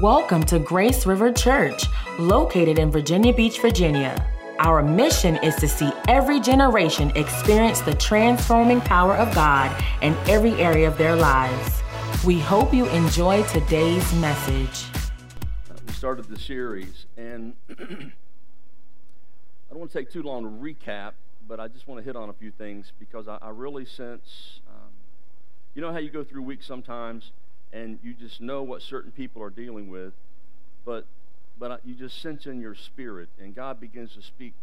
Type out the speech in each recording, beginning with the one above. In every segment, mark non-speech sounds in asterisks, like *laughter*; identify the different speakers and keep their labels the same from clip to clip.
Speaker 1: Welcome to Grace River Church, located in Virginia Beach, Virginia. Our mission is to see every generation experience the transforming power of God in every area of their lives. We hope you enjoy today's message.
Speaker 2: we started the series, and *clears throat* I don't want to take too long to recap, but I just want to hit on a few things because I, I really sense, um, you know how you go through weeks sometimes and you just know what certain people are dealing with, but but you just sense in your spirit, and God begins to speak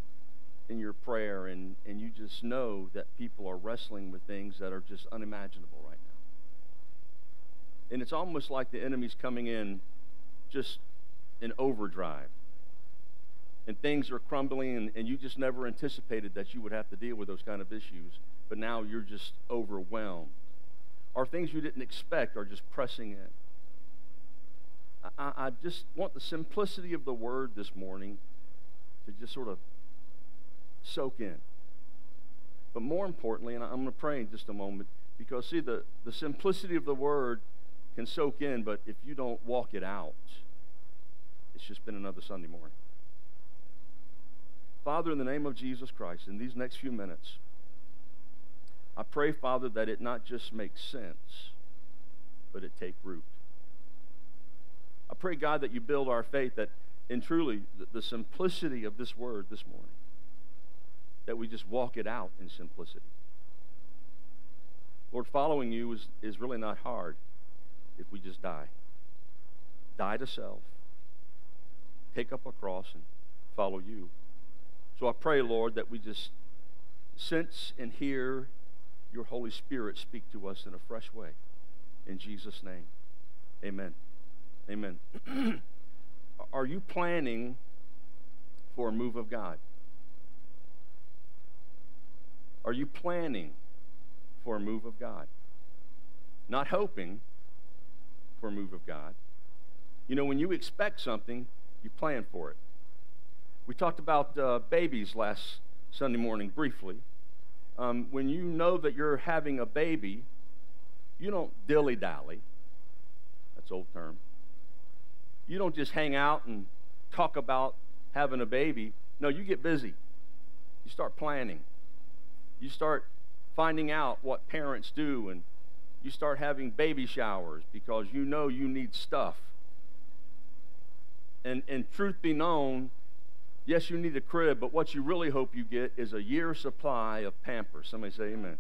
Speaker 2: in your prayer, and, and you just know that people are wrestling with things that are just unimaginable right now. And it's almost like the enemy's coming in just in overdrive. And things are crumbling, and, and you just never anticipated that you would have to deal with those kind of issues, but now you're just overwhelmed or things you didn't expect are just pressing in. I, I just want the simplicity of the word this morning to just sort of soak in. But more importantly, and I'm going to pray in just a moment, because see, the, the simplicity of the word can soak in, but if you don't walk it out, it's just been another Sunday morning. Father, in the name of Jesus Christ, in these next few minutes, I pray, Father, that it not just makes sense, but it take root. I pray, God, that you build our faith, that in truly the, the simplicity of this word this morning, that we just walk it out in simplicity. Lord, following you is, is really not hard if we just die. Die to self, take up a cross, and follow you. So I pray, Lord, that we just sense and hear your Holy Spirit speak to us in a fresh way. In Jesus' name, amen. Amen. *clears throat* Are you planning for a move of God? Are you planning for a move of God? Not hoping for a move of God. You know, when you expect something, you plan for it. We talked about uh, babies last Sunday morning briefly um, when you know that you're having a baby, you don't dilly dally. That's old term. You don't just hang out and talk about having a baby. No, you get busy. You start planning. You start finding out what parents do, and you start having baby showers because you know you need stuff. And, and truth be known, Yes, you need a crib, but what you really hope you get is a year's supply of Pampers. Somebody say amen.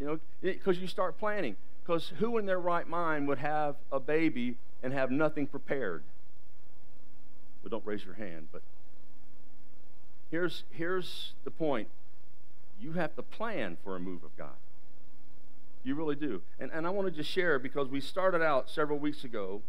Speaker 2: You know, because you start planning. Because who in their right mind would have a baby and have nothing prepared? Well, don't raise your hand, but here's, here's the point. You have to plan for a move of God. You really do. And, and I want to just share because we started out several weeks ago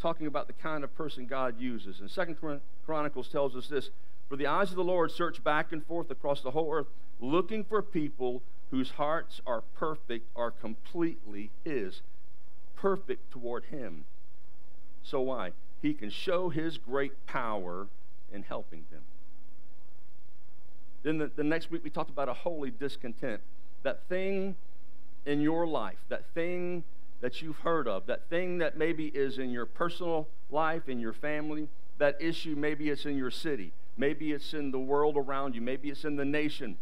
Speaker 2: talking about the kind of person God uses. And Second Chronicles tells us this For the eyes of the Lord search back and forth across the whole earth, looking for people whose hearts are perfect, are completely His, perfect toward Him. So why? He can show His great power in helping them. Then the, the next week we talked about a holy discontent. That thing in your life, that thing that you've heard of, that thing that maybe is in your personal life, in your family, that issue, maybe it's in your city, maybe it's in the world around you, maybe it's in the nation.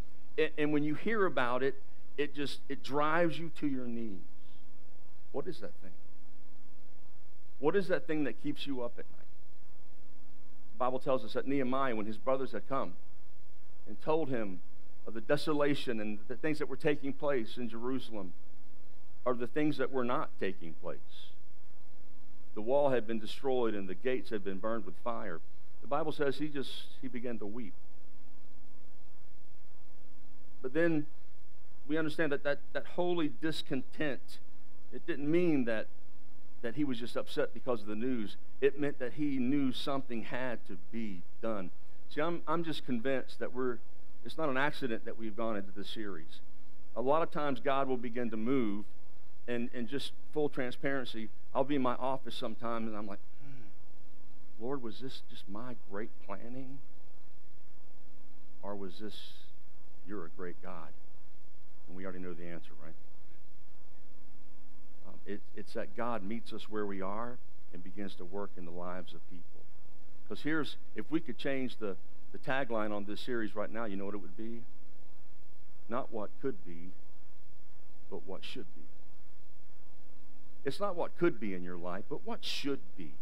Speaker 2: And when you hear about it, it just it drives you to your knees. What is that thing? What is that thing that keeps you up at night? The Bible tells us that Nehemiah, when his brothers had come and told him of the desolation and the things that were taking place in Jerusalem, are the things that were not taking place. The wall had been destroyed and the gates had been burned with fire. The Bible says he just he began to weep. But then we understand that that, that holy discontent, it didn't mean that that he was just upset because of the news. It meant that he knew something had to be done. See, I'm, I'm just convinced that we're, it's not an accident that we've gone into this series. A lot of times God will begin to move and, and just full transparency, I'll be in my office sometimes and I'm like, hmm, Lord, was this just my great planning? Or was this, you're a great God? And we already know the answer, right? Um, It, it's that God meets us where we are and begins to work in the lives of people. Because here's, if we could change the, the tagline on this series right now, you know what it would be? Not what could be, but what should be. It's not what could be in your life, but what should be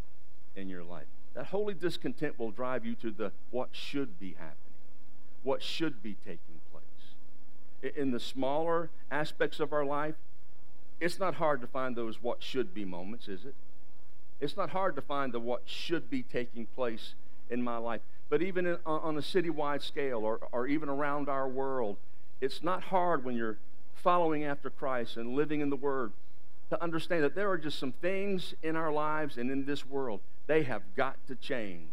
Speaker 2: in your life. That holy discontent will drive you to the what should be happening, what should be taking place. In the smaller aspects of our life, it's not hard to find those what should be moments, is it? It's not hard to find the what should be taking place in my life. But even in, on a citywide scale or, or even around our world, it's not hard when you're following after Christ and living in the Word to understand that there are just some things in our lives and in this world, they have got to change.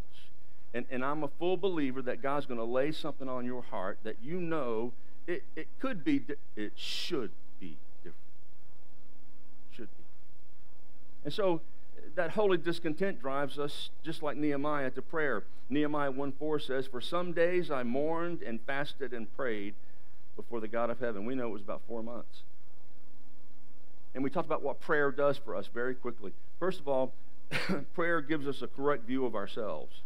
Speaker 2: And, and I'm a full believer that God's going to lay something on your heart that you know it, it could be, it should be different. Should be. And so that holy discontent drives us, just like Nehemiah, to prayer. Nehemiah 1 4 says, For some days I mourned and fasted and prayed before the God of heaven. We know it was about four months. And we talked about what prayer does for us very quickly. First of all, *laughs* prayer gives us a correct view of ourselves.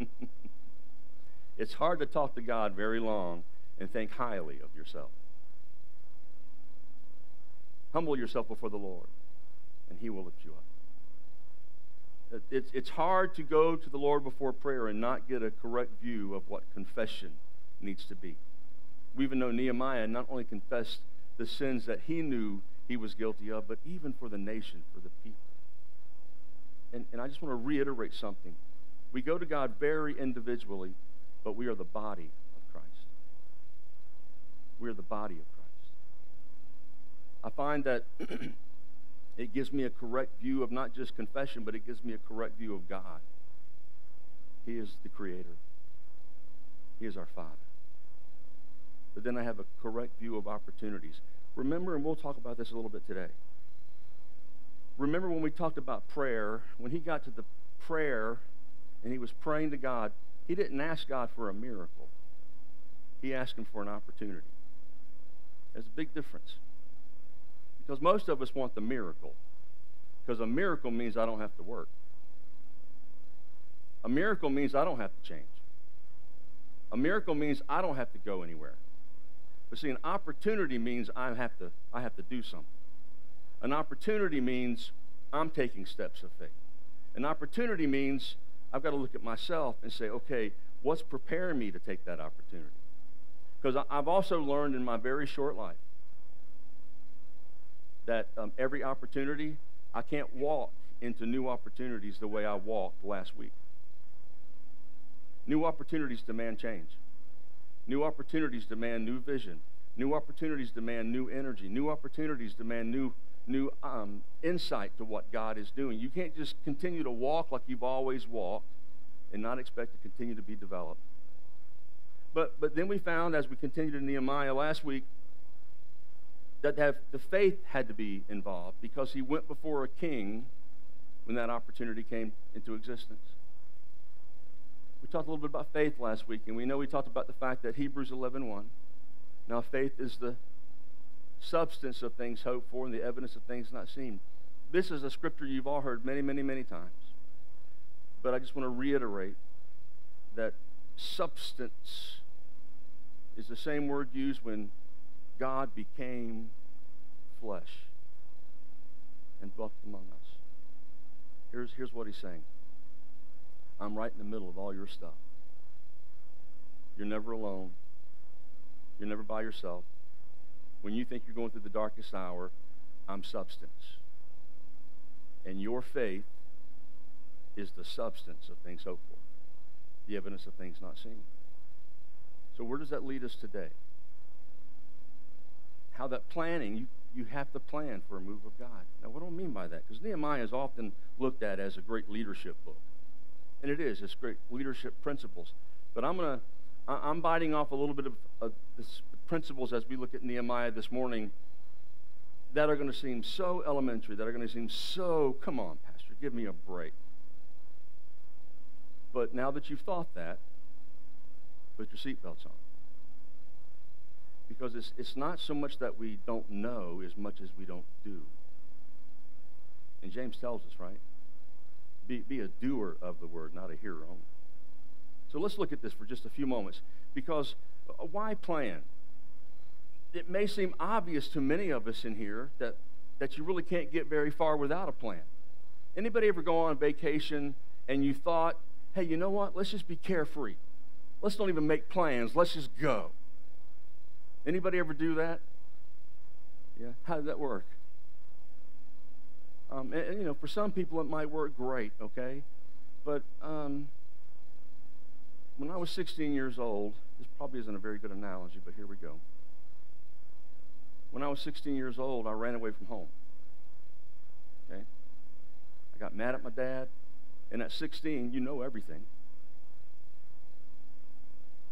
Speaker 2: *laughs* it's hard to talk to God very long and think highly of yourself. Humble yourself before the Lord, and He will lift you up. It's, it's hard to go to the Lord before prayer and not get a correct view of what confession needs to be. We even know Nehemiah not only confessed the sins that he knew he was guilty of, but even for the nation, for the people. And, and I just want to reiterate something. We go to God very individually, but we are the body of Christ. We are the body of Christ. I find that *clears throat* it gives me a correct view of not just confession, but it gives me a correct view of God. He is the Creator, He is our Father. But then I have a correct view of opportunities. Remember, and we'll talk about this a little bit today. Remember when we talked about prayer, when he got to the prayer and he was praying to God, he didn't ask God for a miracle. He asked him for an opportunity. There's a big difference. Because most of us want the miracle. Because a miracle means I don't have to work. A miracle means I don't have to change. A miracle means I don't have to go anywhere. But see, an opportunity means I have to, I have to do something. An opportunity means I'm taking steps of faith. An opportunity means I've got to look at myself and say, okay, what's preparing me to take that opportunity? Because I've also learned in my very short life that um, every opportunity, I can't walk into new opportunities the way I walked last week. New opportunities demand change. New opportunities demand new vision. New opportunities demand new energy. New opportunities demand new, new um, insight to what God is doing. You can't just continue to walk like you've always walked and not expect to continue to be developed. But, but then we found, as we continued in Nehemiah last week, that have, the faith had to be involved because he went before a king when that opportunity came into existence. We talked a little bit about faith last week, and we know we talked about the fact that Hebrews 11.1, now faith is the substance of things hoped for and the evidence of things not seen. This is a scripture you've all heard many, many, many times. But I just want to reiterate that substance is the same word used when God became flesh and dwelt among us. Here's, here's what he's saying I'm right in the middle of all your stuff. You're never alone. You're never by yourself. When you think you're going through the darkest hour, I'm substance. And your faith is the substance of things hoped for, the evidence of things not seen. So, where does that lead us today? How that planning, you, you have to plan for a move of God. Now, what do I mean by that? Because Nehemiah is often looked at as a great leadership book and it is. It's great leadership principles. But I'm gonna, I'm biting off a little bit of, of this principles as we look at Nehemiah this morning that are going to seem so elementary, that are going to seem so, come on, Pastor, give me a break. But now that you've thought that, put your seatbelts on. Because it's, it's not so much that we don't know as much as we don't do. And James tells us, right? Be, be a doer of the word, not a hearer only. So let's look at this for just a few moments. Because uh, why plan? It may seem obvious to many of us in here that, that you really can't get very far without a plan. Anybody ever go on vacation and you thought, hey, you know what? Let's just be carefree. Let's don't even make plans. Let's just go. Anybody ever do that? Yeah. How did that work? Um, and, and, you know, for some people it might work great, okay? But um, when I was 16 years old, this probably isn't a very good analogy, but here we go. When I was 16 years old, I ran away from home. Okay? I got mad at my dad, and at 16, you know everything.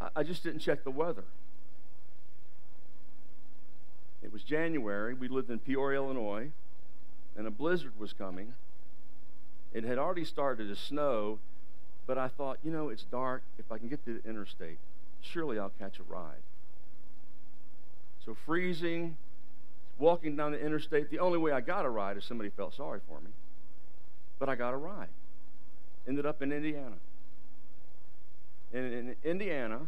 Speaker 2: I, I just didn't check the weather. It was January. We lived in Peoria, Illinois, and a blizzard was coming. It had already started to snow, but I thought, you know, it's dark. If I can get to the interstate, surely I'll catch a ride. So freezing, walking down the interstate, the only way I got a ride is somebody felt sorry for me. But I got a ride. Ended up in Indiana. And in Indiana,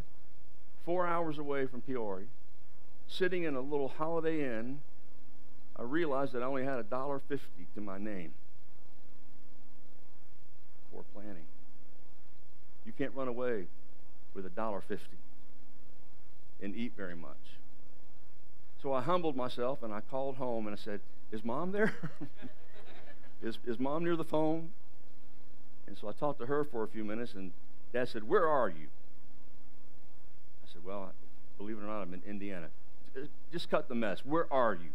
Speaker 2: four hours away from Peoria, sitting in a little Holiday Inn, I realized that I only had a dollar fifty to my name for planning. You can't run away with a dollar fifty and eat very much. So I humbled myself and I called home and I said, Is mom there? *laughs* is, is mom near the phone? And so I talked to her for a few minutes and dad said, Where are you? I said, Well, believe it or not, I'm in Indiana. Just cut the mess. Where are you?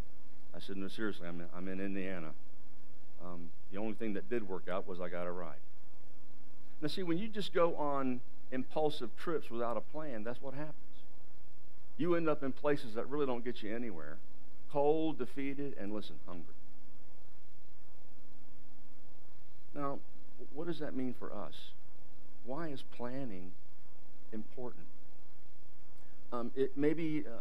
Speaker 2: I said, No, seriously, I'm in, I'm in Indiana. Um, the only thing that did work out was I got a ride. Now, see, when you just go on impulsive trips without a plan, that's what happens. You end up in places that really don't get you anywhere cold, defeated, and listen, hungry. Now, what does that mean for us? Why is planning important? Um, it maybe uh,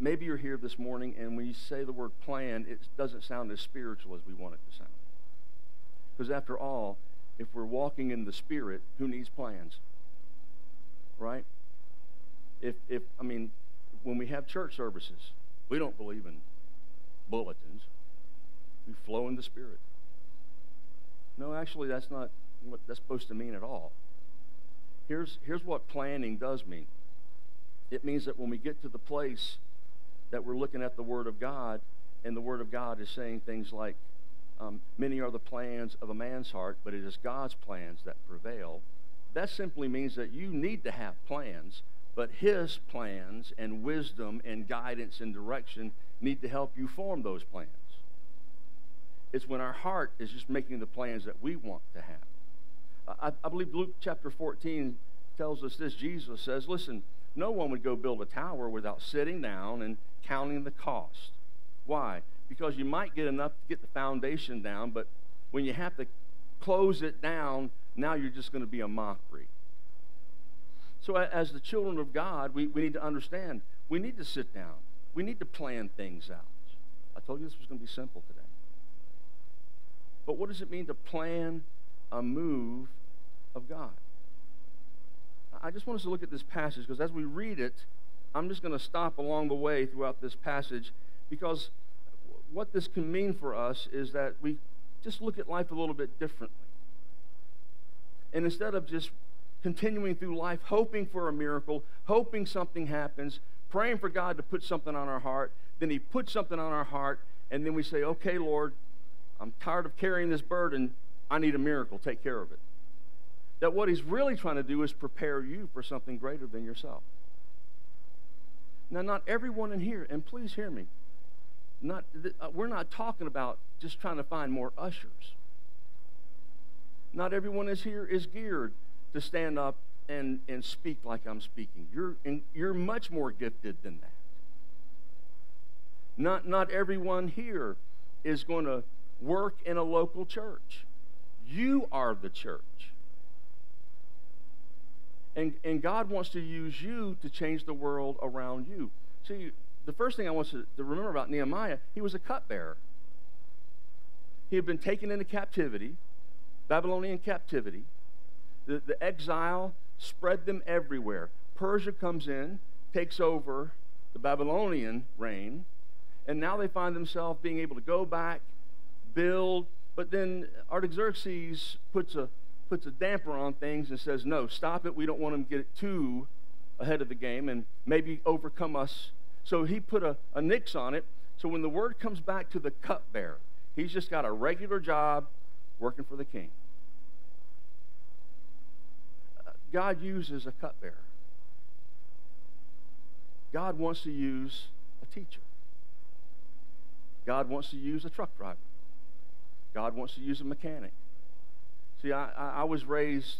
Speaker 2: maybe you're here this morning, and when you say the word plan, it doesn't sound as spiritual as we want it to sound. Because after all, if we're walking in the Spirit, who needs plans? Right? If, if I mean, when we have church services, we don't believe in bulletins. We flow in the Spirit. No, actually, that's not what that's supposed to mean at all. Here's, here's what planning does mean it means that when we get to the place that we're looking at the Word of God, and the Word of God is saying things like, um, Many are the plans of a man's heart, but it is God's plans that prevail. That simply means that you need to have plans, but His plans and wisdom and guidance and direction need to help you form those plans. It's when our heart is just making the plans that we want to have. I, I believe Luke chapter 14 tells us this. Jesus says, Listen, no one would go build a tower without sitting down and counting the cost. Why? Because you might get enough to get the foundation down, but when you have to close it down, now you're just going to be a mockery. So, as the children of God, we, we need to understand we need to sit down, we need to plan things out. I told you this was going to be simple today. But what does it mean to plan a move of God? I just want us to look at this passage because as we read it, I'm just going to stop along the way throughout this passage because what this can mean for us is that we just look at life a little bit differently. And instead of just continuing through life hoping for a miracle, hoping something happens, praying for God to put something on our heart, then He puts something on our heart, and then we say, Okay, Lord, I'm tired of carrying this burden. I need a miracle. Take care of it. That what He's really trying to do is prepare you for something greater than yourself. Now, not everyone in here, and please hear me, not, uh, we're not talking about just trying to find more ushers. Not everyone is here is geared to stand up and, and speak like I'm speaking. You're, in, you're much more gifted than that. Not, not everyone here is going to work in a local church. You are the church. And, and God wants to use you to change the world around you. See, the first thing I want to, to remember about Nehemiah, he was a cupbearer. he had been taken into captivity, Babylonian captivity. The, the exile spread them everywhere. Persia comes in, takes over the Babylonian reign, and now they find themselves being able to go back, build, but then Artaxerxes puts a puts a damper on things and says, "No, stop it. We don't want them to get too ahead of the game and maybe overcome us." So he put a, a nix on it. So when the word comes back to the cupbearer, he's just got a regular job working for the king. Uh, God uses a cupbearer. God wants to use a teacher. God wants to use a truck driver. God wants to use a mechanic. See, I, I was raised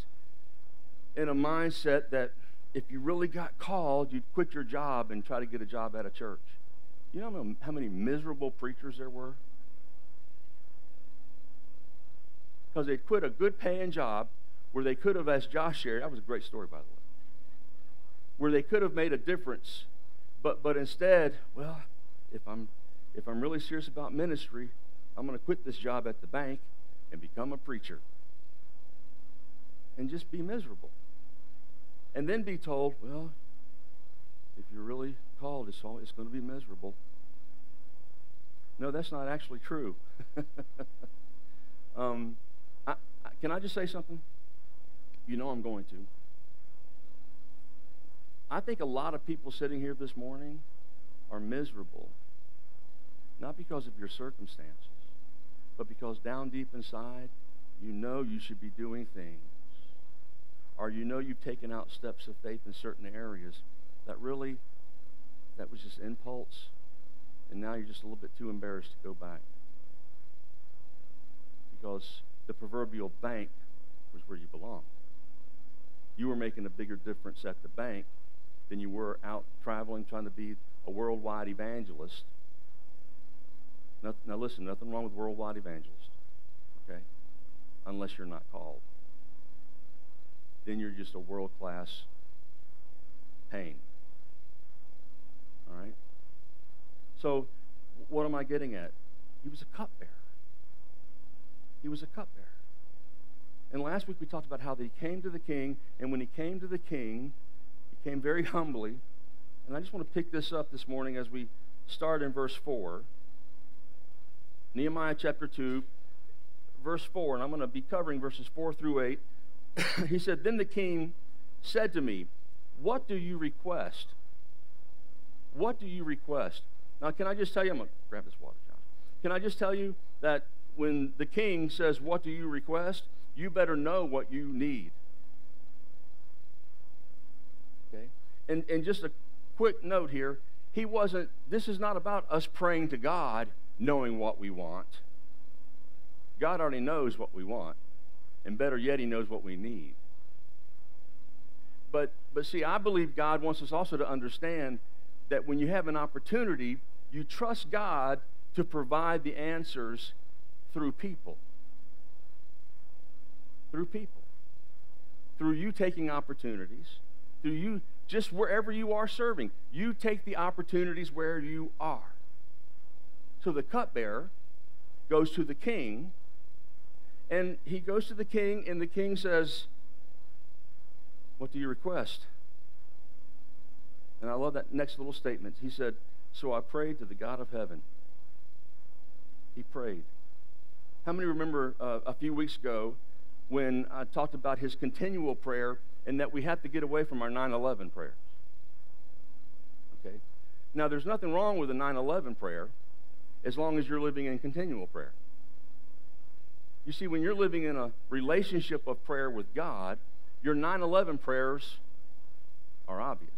Speaker 2: in a mindset that if you really got called, you'd quit your job and try to get a job at a church. You know how many miserable preachers there were? Because they quit a good paying job where they could have, as Josh shared, that was a great story, by the way, where they could have made a difference. But, but instead, well, if I'm, if I'm really serious about ministry, I'm going to quit this job at the bank and become a preacher and just be miserable. And then be told, well, if you're really called, it's, all, it's going to be miserable. No, that's not actually true. *laughs* um, I, I, can I just say something? You know I'm going to. I think a lot of people sitting here this morning are miserable, not because of your circumstances, but because down deep inside, you know you should be doing things or you know you've taken out steps of faith in certain areas that really that was just impulse and now you're just a little bit too embarrassed to go back. Because the proverbial bank was where you belong you were making a bigger difference at the bank than you were out traveling trying to be a worldwide evangelist. Now, now listen nothing wrong with worldwide evangelist okay? Unless you're not called then you're just a world class pain. All right? So, what am I getting at? He was a cupbearer. He was a cupbearer. And last week we talked about how he came to the king, and when he came to the king, he came very *laughs* humbly. And I just want to pick this up this morning as we start in verse 4. Nehemiah chapter 2, verse 4, and I'm going to be covering verses 4 through 8. *laughs* he said, Then the king said to me, What do you request? What do you request? Now, can I just tell you, I'm going to grab this water, John. Can I just tell you that when the king says, What do you request? you better know what you need. Okay? And, and just a quick note here he wasn't, this is not about us praying to God knowing what we want. God already knows what we want. And better yet, He knows what we need. But, but see, I believe God wants us also to understand that when you have an opportunity, you trust God to provide the answers through people. Through people. Through you taking opportunities, through you just wherever you are serving, you take the opportunities where you are. So the cupbearer goes to the king and he goes to the king, and the king says, What do you request? And I love that next little statement. He said, So I prayed to the God of heaven. He prayed. How many remember uh, a few weeks ago when I talked about his continual prayer and that we have to get away from our 9 11 prayers? Okay? Now, there's nothing wrong with a 9 11 prayer as long as you're living in continual prayer. You see, when you're living in a relationship of prayer with God, your 9 11 prayers are obvious.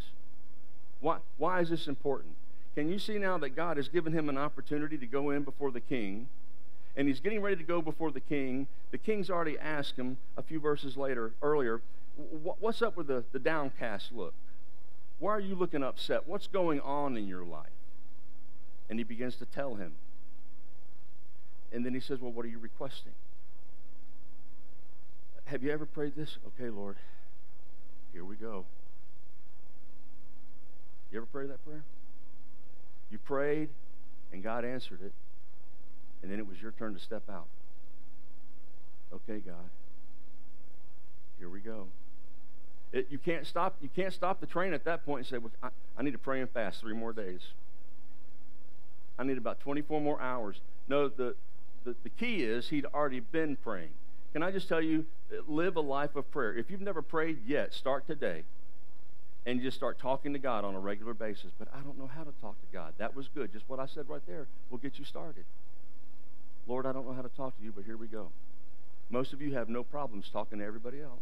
Speaker 2: Why, why is this important? Can you see now that God has given him an opportunity to go in before the king? And he's getting ready to go before the king. The king's already asked him a few verses later, earlier, what's up with the, the downcast look? Why are you looking upset? What's going on in your life? And he begins to tell him. And then he says, Well, what are you requesting? Have you ever prayed this? Okay, Lord, here we go. You ever prayed that prayer? You prayed, and God answered it, and then it was your turn to step out. Okay, God. Here we go. It, you can't stop. You can't stop the train at that point and say, well, I, I need to pray and fast three more days. I need about 24 more hours. No, the, the, the key is he'd already been praying. Can I just tell you, live a life of prayer. If you've never prayed yet, start today and just start talking to God on a regular basis. But I don't know how to talk to God. That was good. Just what I said right there will get you started. Lord, I don't know how to talk to you, but here we go. Most of you have no problems talking to everybody else.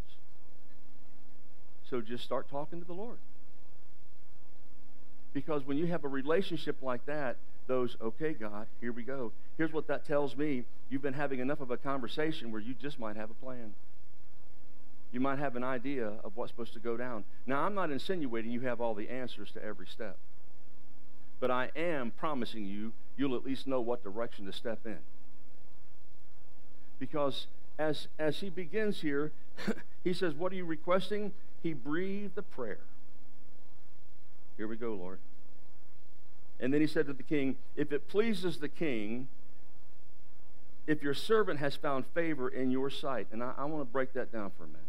Speaker 2: So just start talking to the Lord. Because when you have a relationship like that, those, okay, God, here we go. Here's what that tells me. You've been having enough of a conversation where you just might have a plan. You might have an idea of what's supposed to go down. Now, I'm not insinuating you have all the answers to every step. But I am promising you, you'll at least know what direction to step in. Because as, as he begins here, *laughs* he says, What are you requesting? He breathed a prayer. Here we go, Lord. And then he said to the king, If it pleases the king, if your servant has found favor in your sight, and I, I want to break that down for a minute.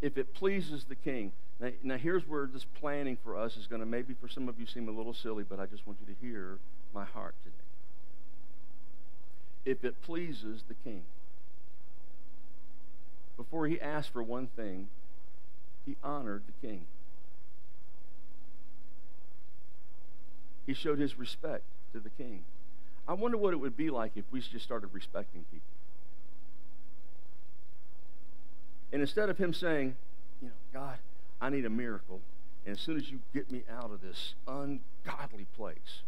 Speaker 2: If it pleases the king. Now, now, here's where this planning for us is going to maybe for some of you seem a little silly, but I just want you to hear my heart today. If it pleases the king. Before he asked for one thing, he honored the king. He showed his respect to the king. I wonder what it would be like if we just started respecting people. And instead of him saying, you know, God, I need a miracle, and as soon as you get me out of this ungodly place,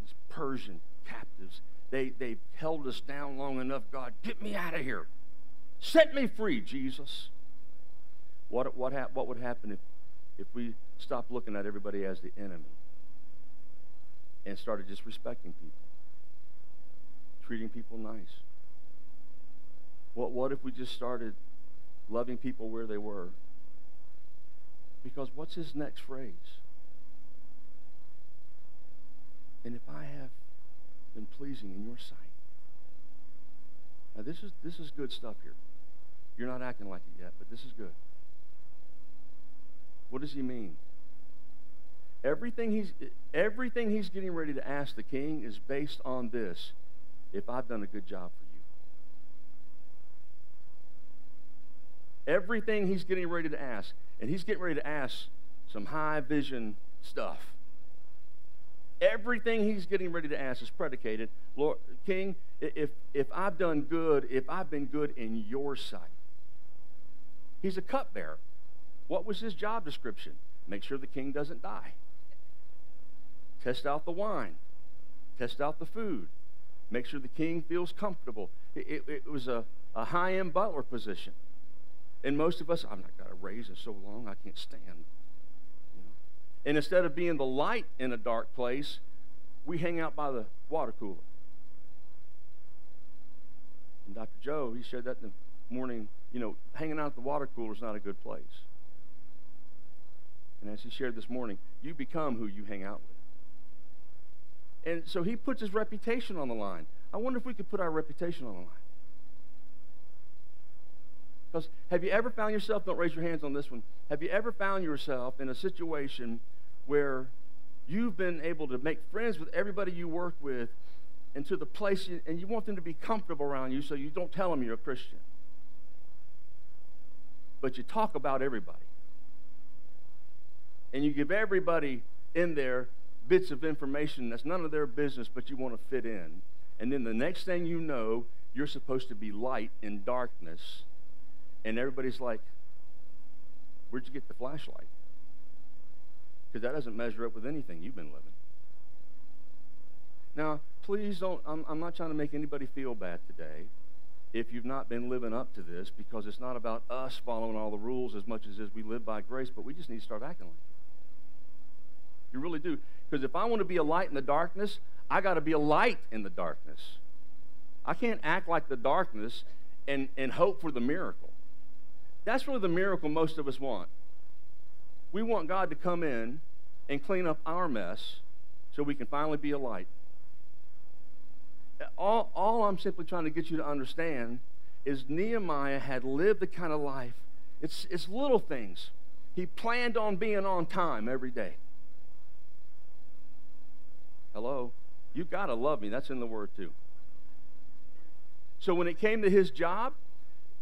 Speaker 2: these Persian captives, they, they held us down long enough. God, get me out of here. Set me free, Jesus. What, what, ha- what would happen if, if we stopped looking at everybody as the enemy? And started just respecting people, treating people nice. What, what if we just started loving people where they were? Because what's his next phrase? And if I have been pleasing in your sight. Now this is this is good stuff here. You're not acting like it yet, but this is good. What does he mean? Everything he's, everything he's getting ready to ask the king is based on this if I've done a good job for you. Everything he's getting ready to ask, and he's getting ready to ask some high vision stuff. Everything he's getting ready to ask is predicated, Lord King, if if I've done good, if I've been good in your sight. He's a cupbearer. What was his job description? Make sure the king doesn't die. Test out the wine. Test out the food. Make sure the king feels comfortable. It, it, it was a, a high end butler position. And most of us, I've not got a raise in so long, I can't stand. You know? And instead of being the light in a dark place, we hang out by the water cooler. And Dr. Joe, he shared that in the morning. You know, hanging out at the water cooler is not a good place. And as he shared this morning, you become who you hang out with. And so he puts his reputation on the line. I wonder if we could put our reputation on the line. Because have you ever found yourself, don't raise your hands on this one, have you ever found yourself in a situation where you've been able to make friends with everybody you work with and to the place, you, and you want them to be comfortable around you so you don't tell them you're a Christian? But you talk about everybody. And you give everybody in there bits of information that's none of their business, but you want to fit in. And then the next thing you know, you're supposed to be light in darkness. And everybody's like, Where'd you get the flashlight? Because that doesn't measure up with anything you've been living. Now, please don't, I'm, I'm not trying to make anybody feel bad today if you've not been living up to this because it's not about us following all the rules as much as, as we live by grace, but we just need to start acting like it. You really do. Because if I want to be a light in the darkness, I got to be a light in the darkness. I can't act like the darkness and, and hope for the miracle. That's really the miracle most of us want. We want God to come in and clean up our mess so we can finally be a light. Uh, all, all I'm simply trying to get you to understand is Nehemiah had lived the kind of life. It's, it's little things. He planned on being on time every day. Hello? You got to love me. That's in the word too. So when it came to his job,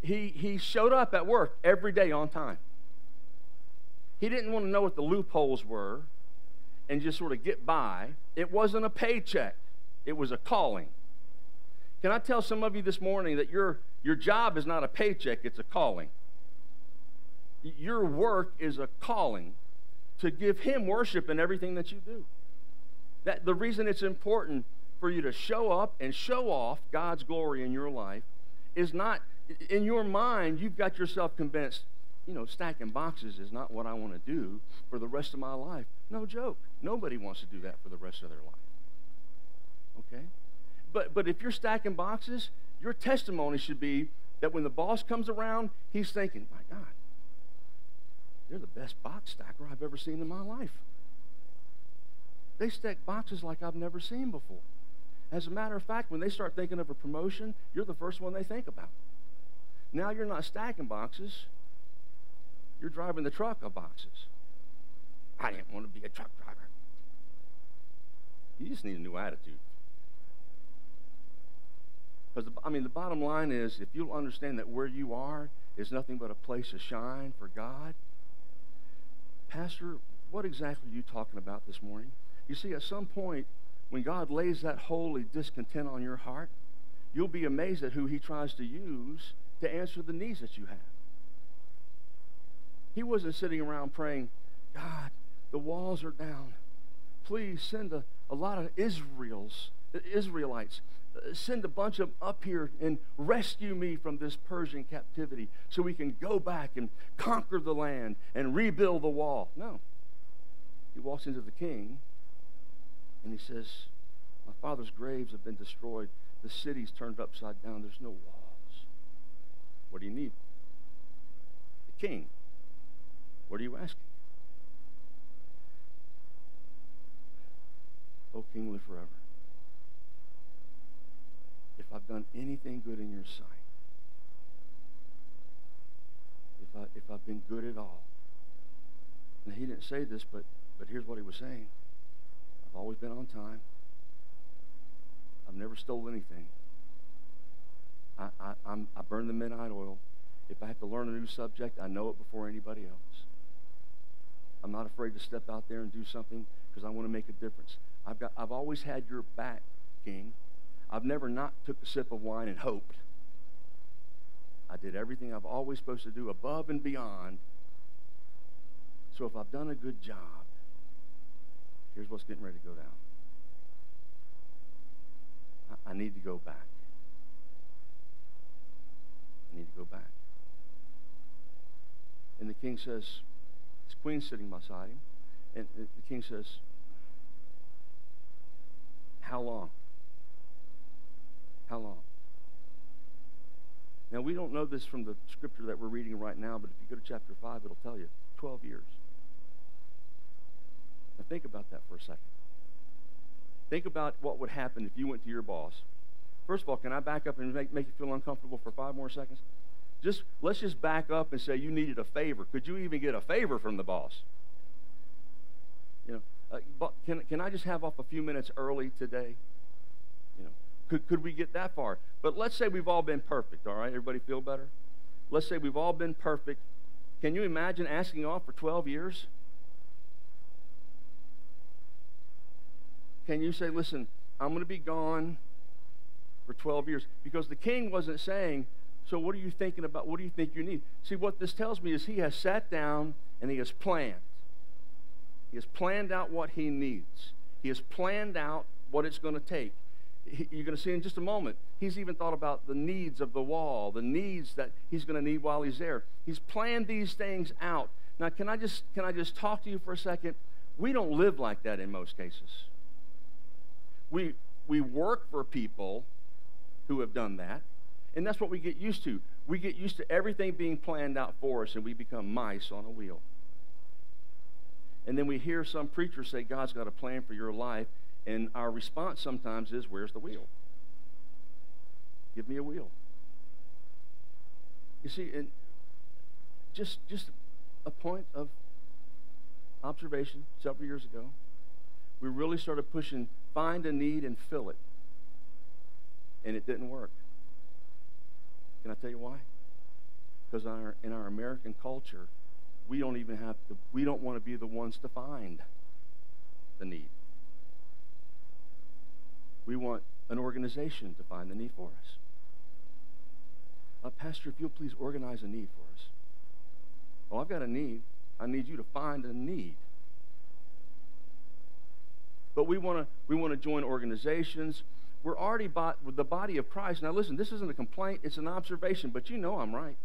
Speaker 2: he, he showed up at work every day on time. He didn't want to know what the loopholes were and just sort of get by. It wasn't a paycheck, it was a calling. Can I tell some of you this morning that your, your job is not a paycheck, it's a calling? Your work is a calling to give Him worship in everything that you do. That the reason it's important for you to show up and show off God's glory in your life is not in your mind, you've got yourself convinced, you know, stacking boxes is not what I want to do for the rest of my life. No joke. Nobody wants to do that for the rest of their life. Okay? But but if you're stacking boxes, your testimony should be that when the boss comes around, he's thinking, "My God, you're the best box stacker I've ever seen in my life." They stack boxes like I've never seen before. As a matter of fact, when they start thinking of a promotion, you're the first one they think about. Now you're not stacking boxes, you're driving the truck of boxes. I didn't want to be a truck driver. You just need a new attitude. Because, I mean, the bottom line is if you'll understand that where you are is nothing but a place of shine for God, Pastor, what exactly are you talking about this morning? You see, at some point, when God lays that holy discontent on your heart, you'll be amazed at who he tries to use to answer the needs that you have. He wasn't sitting around praying, God, the walls are down. Please send a, a lot of Israels, Israelites. Uh, send a bunch of them up here and rescue me from this Persian captivity so we can go back and conquer the land and rebuild the wall. No. He walks into the king and he says, My father's graves have been destroyed. The city's turned upside down. There's no walls. What do you need? The king. What are you asking? O King, live forever. If I've done anything good in your sight, if, I, if I've been good at all. Now, he didn't say this, but, but here's what he was saying. I've always been on time. I've never stole anything. I, I, I'm, I burn the midnight oil. If I have to learn a new subject, I know it before anybody else. I'm not afraid to step out there and do something because I want to make a difference. I've, got, I've always had your back, King. I've never not took a sip of wine and hoped. I did everything I've always supposed to do above and beyond. So if I've done a good job, here's what's getting ready to go down. I, I need to go back. I need to go back. And the king says, his queen's sitting beside him, and the king says, How long? How long? Now, we don't know this from the scripture that we're reading right now, but if you go to chapter 5, it'll tell you 12 years. Now think about that for a second. Think about what would happen if you went to your boss. First of all, can I back up and make, make you feel uncomfortable for five more seconds? Just let's just back up and say you needed a favor. Could you even get a favor from the boss? You know, uh, can can I just have off a few minutes early today? You know, could could we get that far? But let's say we've all been perfect. All right, everybody feel better? Let's say we've all been perfect. Can you imagine asking off for 12 years? Can you say, listen, I'm going to be gone for 12 years? Because the king wasn't saying, so what are you thinking about? What do you think you need? See, what this tells me is he has sat down and he has planned. He has planned out what he needs. He has planned out what it's going to take. You're going to see in just a moment. He's even thought about the needs of the wall, the needs that he's going to need while he's there. He's planned these things out. Now, can I just can I just talk to you for a second? We don't live like that in most cases. We, we work for people who have done that, and that's what we get used to. We get used to everything being planned out for us, and we become mice on a wheel. And then we hear some preacher say, God's got a plan for your life, and our response sometimes is, Where's the wheel? Give me a wheel. You see, and just just a point of observation several years ago, we really started pushing find a need and fill it. And it didn't work. Can I tell you why? Because in our, in our American culture, we don't even have to, we don't want to be the ones to find the need. We want an organization to find the need for us. Uh, Pastor, if you'll please organize a need for us. Oh, I've got a need. I need you to find a need. But we want to we want to join organizations. We're already bought with the body of Christ. Now listen, this isn't a complaint, it's an observation, but you know I'm right.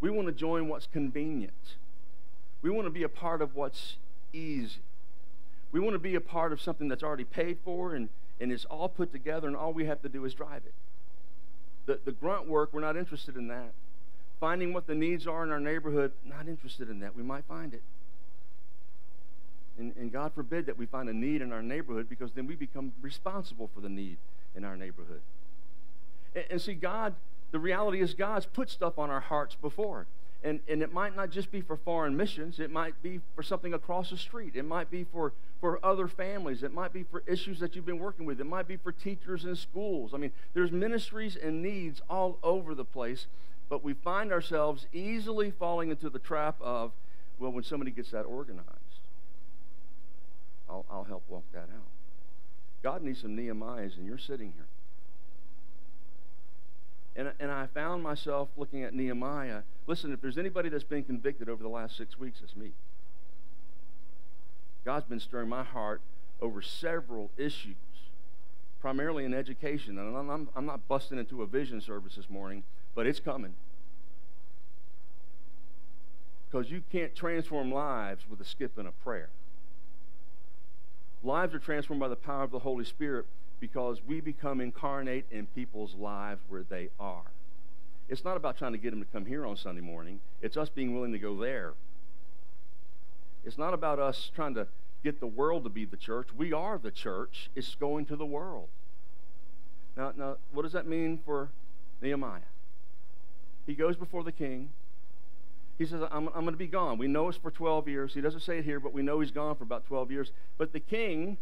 Speaker 2: We want to join what's convenient. We want to be a part of what's easy. We want to be a part of something that's already paid for and, and it's all put together, and all we have to do is drive it. The, the grunt work, we're not interested in that. Finding what the needs are in our neighborhood, not interested in that. We might find it. And, and God forbid that we find a need in our neighborhood because then we become responsible for the need in our neighborhood. And, and see, God, the reality is God's put stuff on our hearts before. And, and it might not just be for foreign missions. It might be for something across the street. It might be for, for other families. It might be for issues that you've been working with. It might be for teachers in schools. I mean, there's ministries and needs all over the place, but we find ourselves easily falling into the trap of, well, when somebody gets that organized, I'll, I'll help walk that out. God needs some Nehemiahs, and you're sitting here. And, and I found myself looking at Nehemiah. Listen, if there's anybody that's been convicted over the last six weeks, it's me. God's been stirring my heart over several issues, primarily in education. And I'm, I'm, I'm not busting into a vision service this morning, but it's coming. Because you can't transform lives with a skip and a prayer. Lives are transformed by the power of the Holy Spirit because we become incarnate in people's lives where they are. It's not about trying to get them to come here on Sunday morning, it's us being willing to go there. It's not about us trying to get the world to be the church. We are the church. It's going to the world. Now, now what does that mean for Nehemiah? He goes before the king. He says, I'm, I'm going to be gone. We know it's for 12 years. He doesn't say it here, but we know he's gone for about 12 years. But the king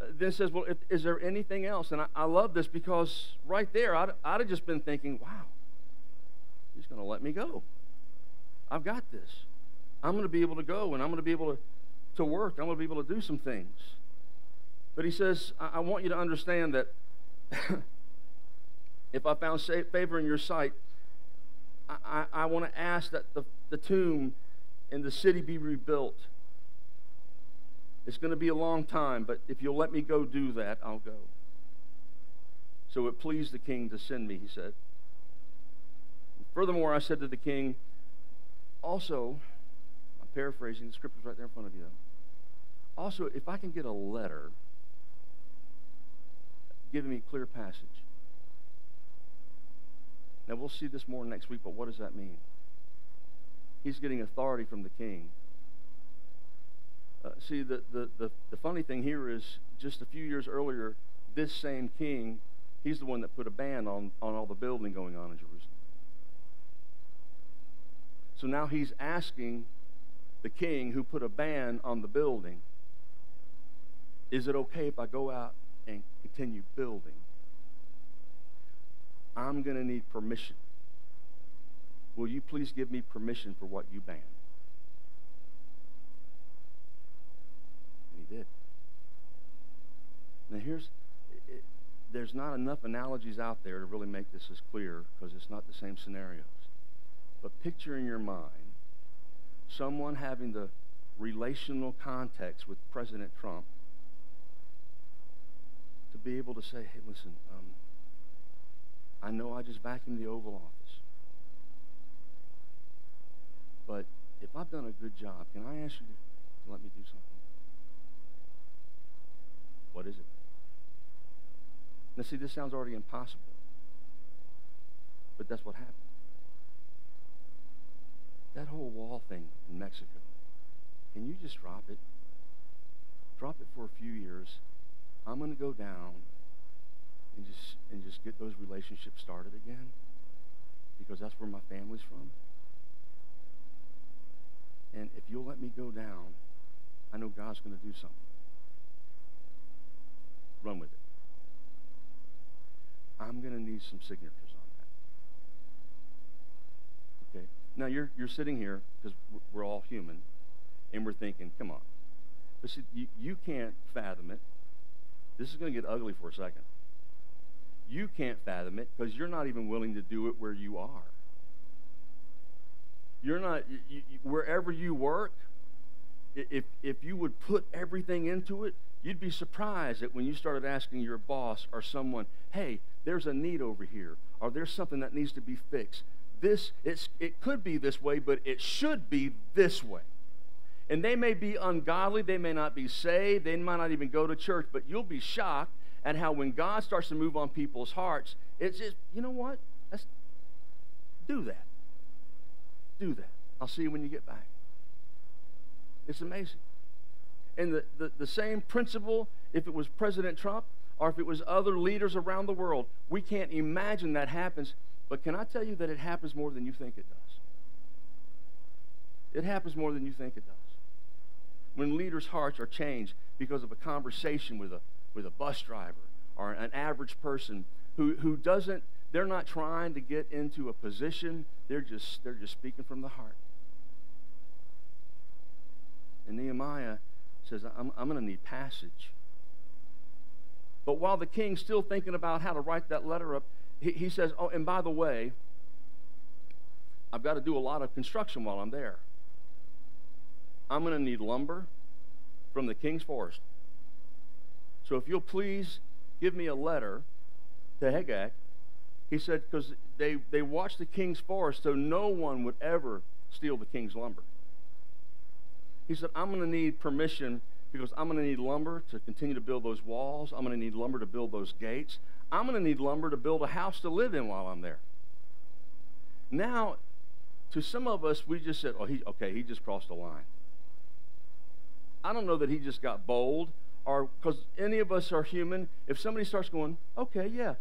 Speaker 2: uh, then says, Well, if, is there anything else? And I, I, love this because right there, I'd, I'd have just been thinking, Wow, he's going to let me go. I've got this. I'm going to be able to go and I'm going to be able to, to work. I'm going to be able to do some things. But he says, I, I want you to understand that *laughs* if I found favor in your sight, I, I, want to ask that the, the tomb and the city be rebuilt it's going to be a long time, but if you'll let me go do that, I'll go. So it pleased the king to send me, he said. Furthermore, I said to the king, also, I'm paraphrasing, the scripture's right there in front of you. Also, if I can get a letter giving me clear passage. Now, we'll see this more next week, but what does that mean? He's getting authority from the king uh, see, the, the, the, the funny thing here is just a few years earlier, this same king, he's the one that put a ban on, on all the building going on in Jerusalem. So now he's asking the king who put a ban on the building, is it okay if I go out and continue building? I'm going to need permission. Will you please give me permission for what you banned? did. Now, here's it, there's not enough analogies out there to really make this as clear because it's not the same scenarios. But picture in your mind someone having the relational context with President Trump to be able to say, hey, listen, um, I know I just vacuumed the Oval Office. But if I've done a good job, can I ask you to let me do something? What is it? Now, see, this sounds already impossible. But that's what happened. That whole wall thing in Mexico, can you just drop it? Drop it for a few years. I'm going to go down and just and just get those relationships started again because that's where my family's from. And if you'll let me go down, I know God's going to do something. Run with it. I'm going to need some signatures on that. Okay? Now, you're, you're sitting here because we're all human, and we're thinking, come on. But see, you, you can't fathom it. This is going to get ugly for a second. You can't fathom it because you're not even willing to do it where you are. You're not, you, you, wherever you work, if, if you would put everything into it, you'd be surprised that when you started asking your boss or someone, hey, there's a need over here, or there's something that needs to be fixed. This, it's, it could be this way, but it should be this way. And they may be ungodly, they may not be saved, they might not even go to church, but you'll be shocked at how when God starts to move on people's hearts, it's just, you know what? Let's do that. Do that. I'll see you when you get back. It's amazing. And the, the, the same principle, if it was President Trump or if it was other leaders around the world, we can't imagine that happens. But can I tell you that it happens more than you think it does? It happens more than you think it does. When leaders' hearts are changed because of a conversation with a, with a bus driver or an average person who, who doesn't, they're not trying to get into a position, they're just, they're just speaking from the heart. And Nehemiah says, I'm, I'm going to need passage. But while the king's still thinking about how to write that letter up, he, he says, Oh, and by the way, I've got to do a lot of construction while I'm there. I'm going to need lumber from the king's forest. So if you'll please give me a letter to Hagag, he said, because they, they watched the king's forest so no one would ever steal the king's lumber. He said, I'm going to need permission because I'm going to need lumber to continue to build those walls. I'm going to need lumber to build those gates. I'm going to need lumber to build a house to live in while I'm there. Now, to some of us, we just said, oh, he, okay, he just crossed the line. I don't know that he just got bold because any of us are human. If somebody starts going, okay, yeah,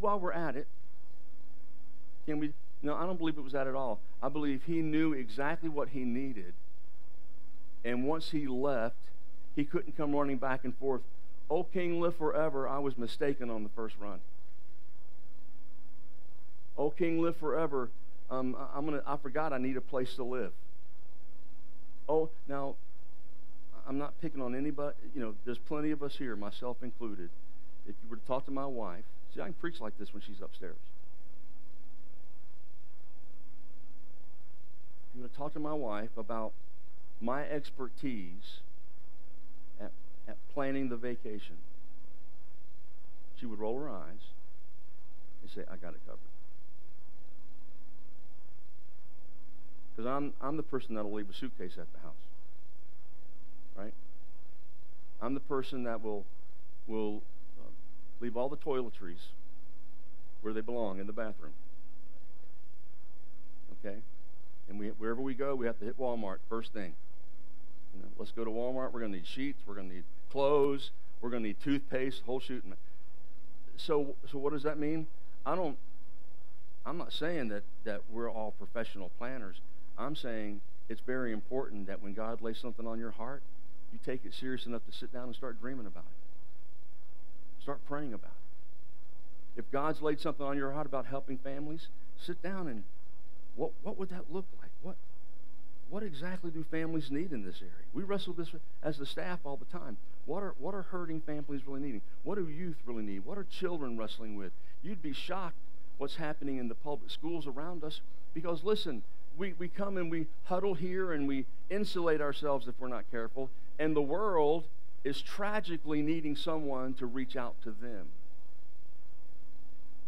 Speaker 2: while we're at it, can we? No, I don't believe it was that at all. I believe he knew exactly what he needed and once he left, he couldn't come running back and forth. Oh, King, live forever. I was mistaken on the first run. Oh, King, live forever. Um, I'm gonna. I forgot I need a place to live. Oh, now, I'm not picking on anybody. You know, there's plenty of us here, myself included. If you were to talk to my wife, see, I can preach like this when she's upstairs. If you were to talk to my wife about my expertise at, at planning the vacation, she would roll her eyes and say, I got it covered. Because I'm, I'm the person that'll leave a suitcase at the house. Right? I'm the person that will, will uh, leave all the toiletries where they belong in the bathroom. Okay? And we, wherever we go, we have to hit Walmart first thing. You know, let's go to Walmart. We're going to need sheets. We're going to need clothes. We're going to need toothpaste, whole shoot. So, so what does that mean? I don't. I'm not saying that that we're all professional planners. I'm saying it's very important that when God lays something on your heart, you take it serious enough to sit down and start dreaming about it. Start praying about it. If God's laid something on your heart about helping families, sit down and what what would that look like? What what exactly do families need in this area? We wrestle this as the staff all the time. What are, what are hurting families really needing? What do youth really need? What are children wrestling with? You'd be shocked what's happening in the public schools around us because, listen, we, we come and we huddle here and we insulate ourselves if we're not careful, and the world is tragically needing someone to reach out to them.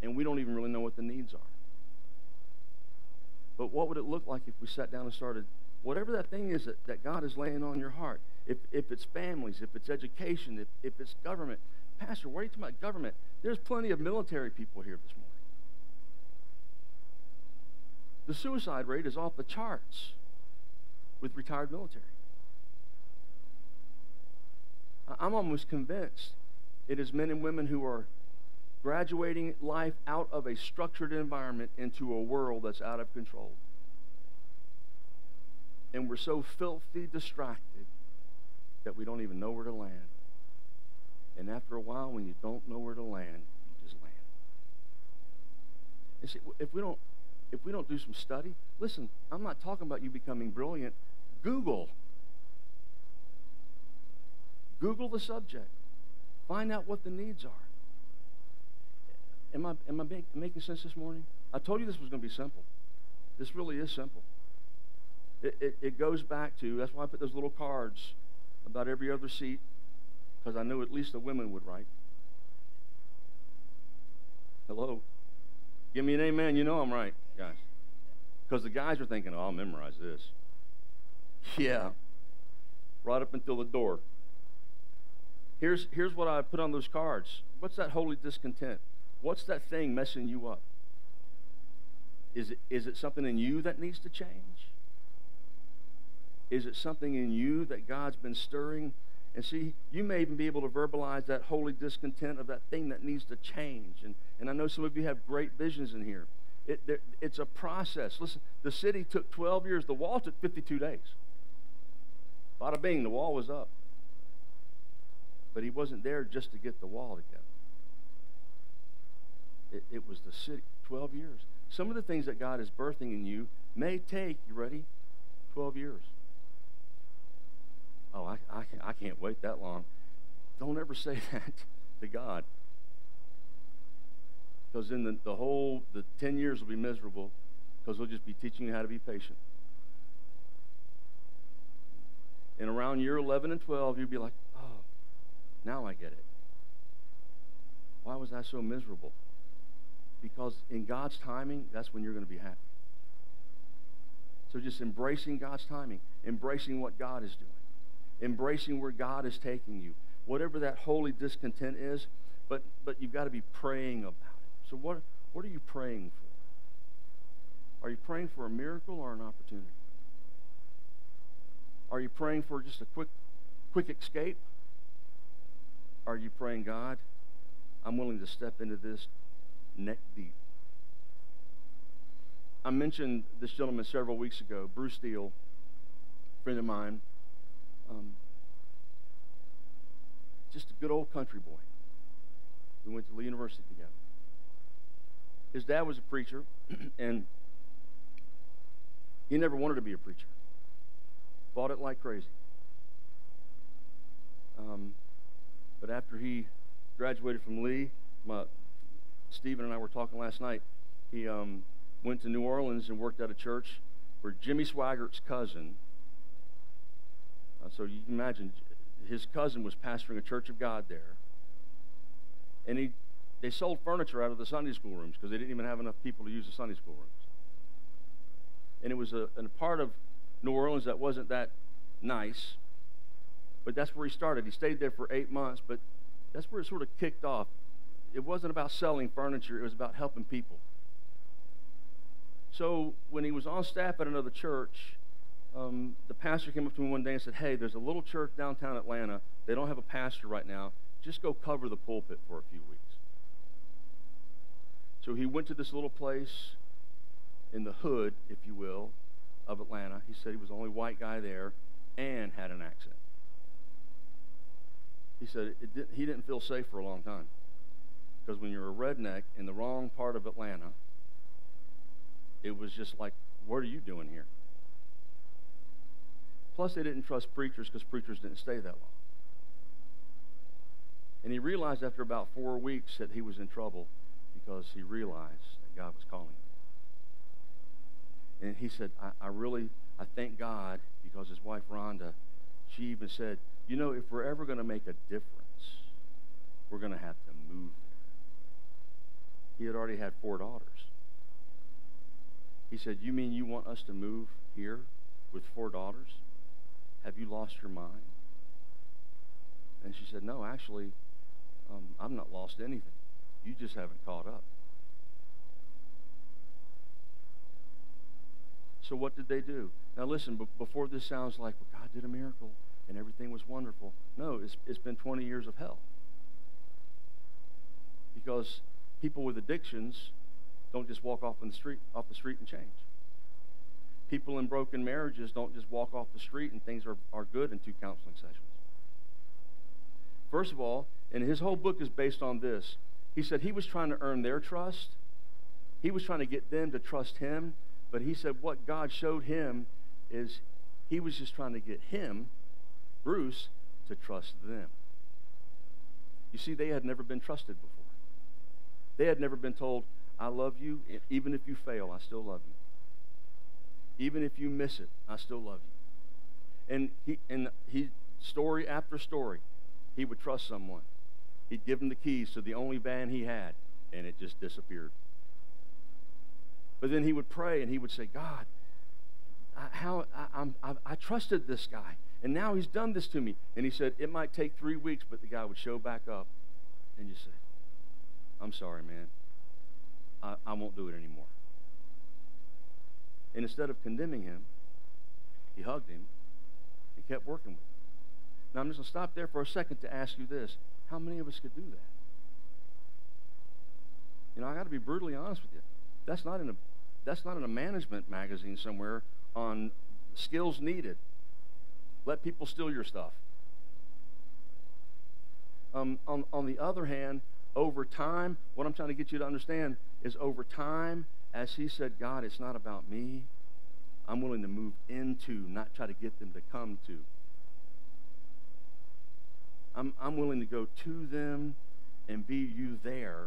Speaker 2: And we don't even really know what the needs are. But what would it look like if we sat down and started whatever that thing is that, that God is laying on your heart, if, if it's families, if it's education, if, if it's government. Pastor, what are you talking about government? There's plenty of military people here this morning. The suicide rate is off the charts with retired military. I'm almost convinced it is men and women who are graduating life out of a structured environment into a world that's out of control. And we're so filthy distracted that we don't even know where to land. And after a while, when you don't know where to land, you just land. And see, if we don't, if we don't do some study, listen, I'm not talking about you becoming brilliant. Google. Google the subject. Find out what the needs are. Am I, am I make, making sense this morning? I told you this was going to be simple. This really is simple. It, it, it goes back to, that's why I put those little cards about every other seat, because I knew at least the women would write. Hello? Give me an amen. You know I'm right, guys. Because the guys are thinking, oh, I'll memorize this. *laughs* Yeah. Right up until the door. Here's, here's what I put on those cards. What's that holy discontent? What's that thing messing you up? Is it, is it something in you that needs to change? Is it something in you that God's been stirring? And see, you may even be able to verbalize that holy discontent of that thing that needs to change. And, and I know some of you have great visions in here. It, there, it's a process. Listen, the city took 12 years. The wall took 52 days. Bada bing, the wall was up. But he wasn't there just to get the wall together. It, it was the city. 12 years. Some of the things that God is birthing in you may take, you ready? 12 years. Oh, I, I, I can't wait that long. Don't ever say *laughs* that to God. Because then the, the whole, the 10 years will be miserable because he'll just be teaching you how to be patient. And around year 11 and 12, you'll be like, now I get it. Why was I so miserable? Because in God's timing, that's when you're going to be happy. So just embracing God's timing, embracing what God is doing embracing where God is taking you, whatever that holy discontent is. But but you've got to be praying about it. So what what are you praying for? Are you praying for a miracle or an opportunity? Are you praying for just a quick quick escape? Are you praying, God, I'm willing to step into this neck deep? I mentioned this gentleman several weeks ago, Bruce Deel, friend of mine. Um, just a good old country boy. We went to Lee University together. His dad was a preacher, *clears throat* and he never wanted to be a preacher. Fought it like crazy. Um, but after he graduated from Lee, my, Stephen and I were talking last night. He um, went to New Orleans and worked at a church where Jimmy Swaggart's cousin uh, so you can imagine his cousin was pastoring a church of God there. And he, they sold furniture out of the Sunday school rooms because they didn't even have enough people to use the Sunday school rooms. And it was a, a part of New Orleans that wasn't that nice. But that's where he started. He stayed there for eight months, but that's where it sort of kicked off. It wasn't about selling furniture, it was about helping people. So when he was on staff at another church, um, the pastor came up to me one day and said, Hey, there's a little church downtown Atlanta. They don't have a pastor right now. Just go cover the pulpit for a few weeks. So he went to this little place in the hood, if you will, of Atlanta. He said he was the only white guy there and had an accent. He said did, he didn't feel safe for a long time. Because when you're a redneck in the wrong part of Atlanta, it was just like, what are you doing here? Plus, they didn't trust preachers because preachers didn't stay that long. And he realized after about four weeks that he was in trouble because he realized that God was calling him. And he said, I, I really, I thank God because his wife Rhonda, she even said, you know, if we're ever going to make a difference, we're going to have to move there. He had already had four daughters. He said, you mean you want us to move here with four daughters? Have you lost your mind? And she said, No, actually, um, I've not lost anything. You just haven't caught up. So, what did they do? Now, listen, before this sounds like well, God did a miracle and everything was wonderful. No, it's, it's been 20 years of hell. Because People with addictions don't just walk off the street off the street and change. People in broken marriages don't just walk off the street and things are, are good in two counseling sessions. First of all, and his whole book is based on this. He said he was trying to earn their trust. He was trying to get them to trust him. But he said what God showed him is he was just trying to get him, Bruce, to trust them. You see, they had never been trusted before. They had never been told, I love you. Even if you fail, I still love you. Even if you miss it, I still love you. And he, and he, story after story, he would trust someone. He'd give him the keys to the only van he had, and it just disappeared. But then he would pray and he would say, God, I, how I, I, I trusted this guy, and now he's done this to me. And he said, It might take three weeks, but the guy would show back up, and you say, I'm sorry, man. I, I won't do it anymore. And instead of condemning him, he hugged him and kept working with him. Now, I'm just going to stop there for a second to ask you this. How many of us could do that? You know, I got to be brutally honest with you. That's not in a that's not in a management magazine somewhere on skills needed. Let people steal your stuff. Um, on, on the other hand, over time, what I'm trying to get you to understand is over time, as he said, God, it's not about me. I'm willing to move into, not try to get them to come to. I'm, I'm willing to go to them and be you there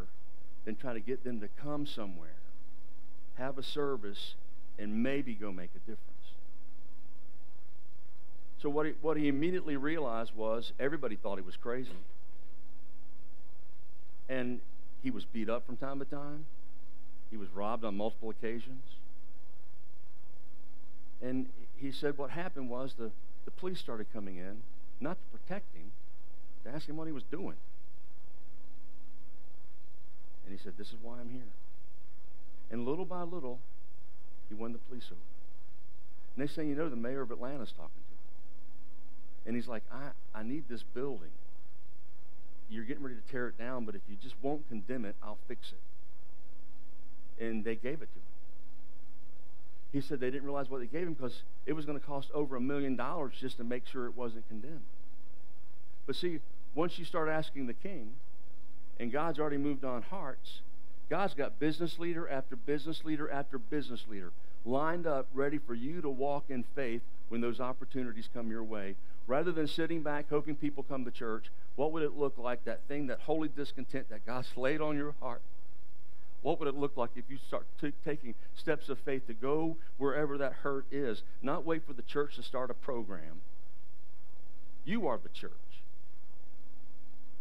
Speaker 2: than try to get them to come somewhere, have a service, and maybe go make a difference. So what he, what he immediately realized was everybody thought he was crazy. And he was beat up from time to time. He was robbed on multiple occasions. And he said what happened was the, the police started coming in, not to protect him, to ask him what he was doing. And he said, This is why I'm here. And little by little, he won the police over. They say, you know, the mayor of Atlanta's talking to. He's like, I, I need this building. You're getting ready to tear it down, but if you just won't condemn it, I'll fix it. And they gave it to him. He said they didn't realize what they gave him because it was going to cost over a million dollars just to make sure it wasn't condemned. But see, once you start asking the king, and God's already moved on hearts, God's got business leader after business leader after business leader lined up ready for you to walk in faith when those opportunities come your way. Rather than sitting back hoping people come to church, what would it look like, that thing, that holy discontent that God's laid on your heart? What would it look like if you start taking steps of faith to go wherever that hurt is? Not wait for the church to start a program. You are the church.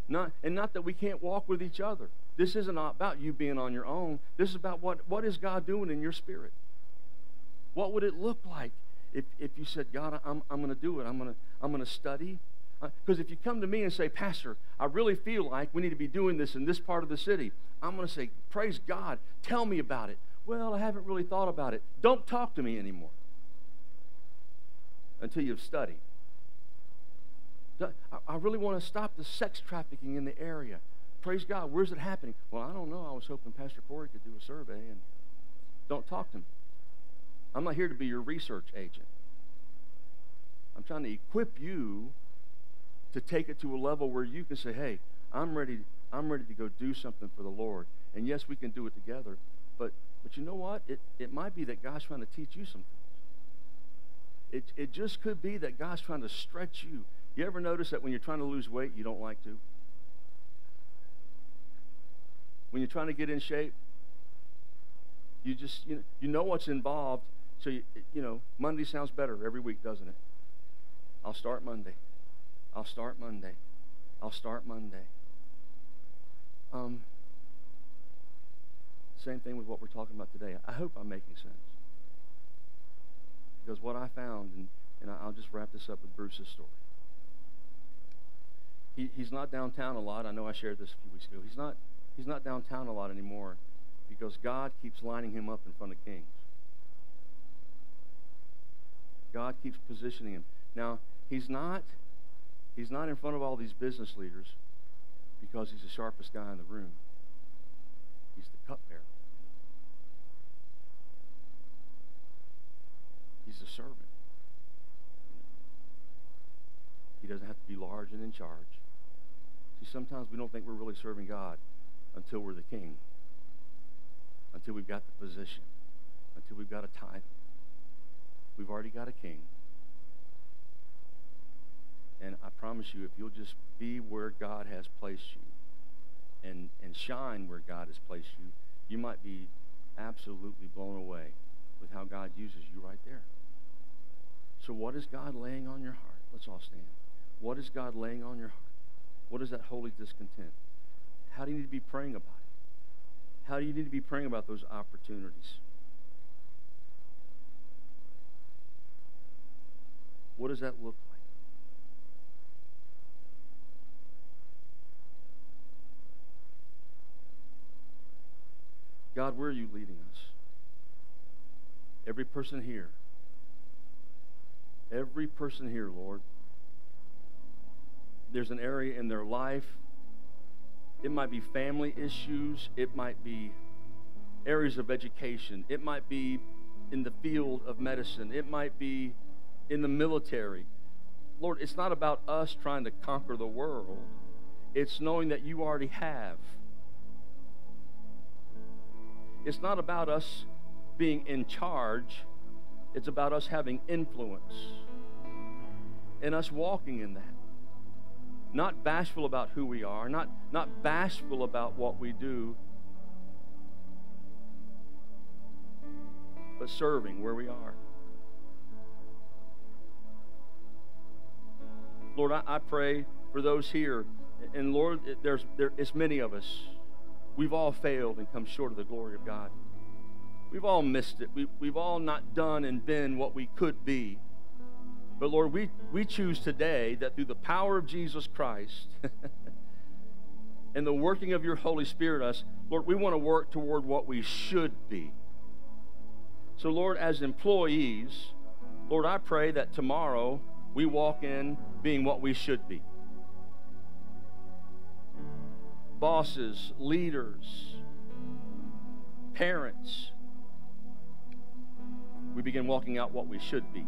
Speaker 2: Not, and not that we can't walk with each other. This isn't about you being on your own. This is about what, what is God doing in your spirit. What would it look like if, if you said, God, I'm, I'm going to do it. I'm going to I'm going to study. Because uh, if you come to me and say, Pastor, I really feel like we need to be doing this in this part of the city, I'm going to say, Praise God. Tell me about it. Well, I haven't really thought about it. Don't talk to me anymore until you've studied. I really want to stop the sex trafficking in the area. Praise God. Where's it happening? Well, I don't know. I was hoping Pastor Corey could do a survey and don't talk to me. I'm not here to be your research agent. I'm trying to equip you to take it to a level where you can say, "Hey, I'm ready. I'm ready to go do something for the Lord." And yes, we can do it together. But but you know what? It it might be that God's trying to teach you some things. It it just could be that God's trying to stretch you you ever notice that when you're trying to lose weight, you don't like to? When you're trying to get in shape, you just you know, you know what's involved. So you, you know Monday sounds better every week, doesn't it? I'll start Monday. I'll start Monday. I'll start Monday. Um, same thing with what we're talking about today. I hope I'm making sense. Because what I found, and, and I'll just wrap this up with Bruce's story. He, he's not downtown a lot. I know I shared this a few weeks ago. He's not, he's not downtown a lot anymore because God keeps lining him up in front of kings. God keeps positioning him. Now, he's not he's not in front of all these business leaders because he's the sharpest guy in the room. He's the cupbearer. He's the servant. He doesn't have to be large and in charge. See, sometimes we don't think we're really serving God until we're the king, until we've got the position, until we've got a title. We've already got a king. And I promise you, if you'll just be where God has placed you and, and shine where God has placed you, you might be absolutely blown away with how God uses you right there. So, what is God laying on your heart? Let's all stand. What is God laying on your heart? What is that holy discontent? How do you need to be praying about it? How do you need to be praying about those opportunities? What does that look like? God, where are you leading us? Every person here. Every person here, Lord. There's an area in their life. It might be family issues. It might be areas of education. It might be in the field of medicine. It might be in the military. Lord, it's not about us trying to conquer the world, it's knowing that you already have. It's not about us being in charge, it's about us having influence and us walking in that. Not bashful about who we are, not, not bashful about what we do, but serving where we are. Lord, I, I pray for those here. And Lord, there's there, it's many of us. We've all failed and come short of the glory of God. We've all missed it. We, we've all not done and been what we could be. But Lord, we, we choose today that through the power of Jesus Christ *laughs* and the working of your Holy Spirit us, Lord, we want to work toward what we should be. So, Lord, as employees, Lord, I pray that tomorrow we walk in being what we should be. Bosses, leaders, parents, we begin walking out what we should be.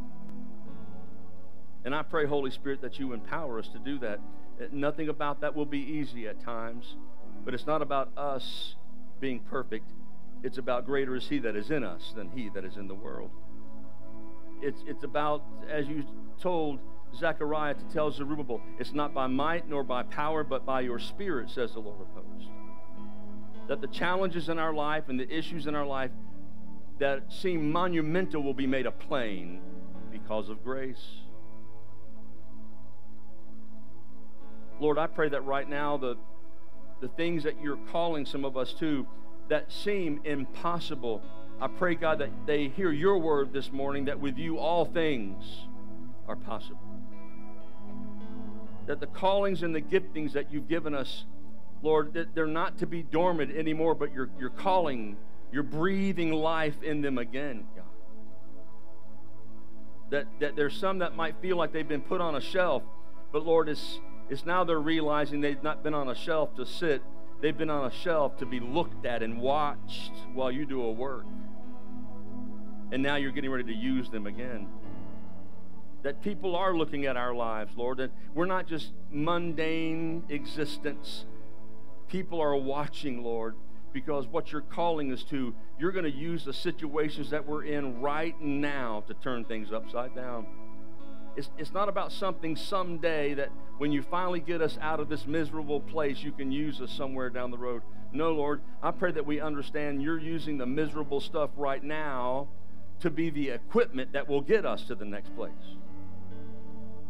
Speaker 2: And I pray, Holy Spirit, that you empower us to do that. Eh, nothing about that will be easy at times, but it's not about us being perfect. It's about greater is He that is in us than He that is in the world. It's, it's about, as you told Zechariah to tell Zerubbabel, it's not by might nor by power, but by your spirit, says the Lord of hosts. That the challenges in our life and the issues in our life that seem monumental will be made a plain because of grace. Lord, I pray that right now the, the things that you're calling some of us to that seem impossible, I pray, God, that they hear your word this morning that with you all things are possible that the callings and the giftings that you've given us, Lord, that they're not to be dormant anymore, but you're, you're calling, you're breathing life in them again, God. That, that there's some that might feel like they've been put on a shelf, but Lord, it's, it's now they're realizing they've not been on a shelf to sit, they've been on a shelf to be looked at and watched while you do a work. And now you're getting ready to use them again that people are looking at our lives, Lord, that we're not just mundane existence. People are watching, Lord, because what you're calling us to, you're going to use the situations that we're in right now to turn things upside down. It's, it's not about something someday that when you finally get us out of this miserable place, you can use us somewhere down the road. No, Lord, I pray that we understand you're using the miserable stuff right now to be the equipment that will get us to the next place.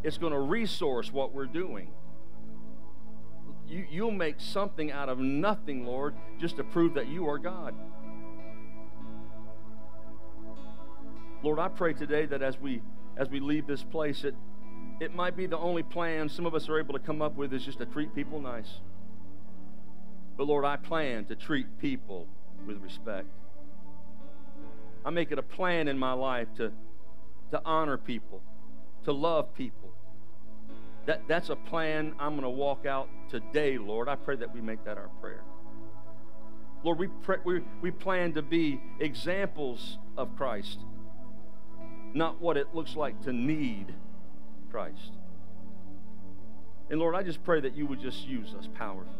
Speaker 2: It's going to resource what we're doing. You, you'll make something out of nothing, Lord, just to prove that you are God. Lord, I pray today that as we as we leave this place, it it might be the only plan some of us are able to come up with is just to treat people nice. But Lord, I plan to treat people with respect. I make it a plan in my life to, to honor people, to love people, that, that's a plan I'm going to walk out today, Lord. I pray that we make that our prayer. Lord, we, pray, we, we plan to be examples of Christ, not what it looks like to need Christ. And Lord, I just pray that you would just use us powerfully.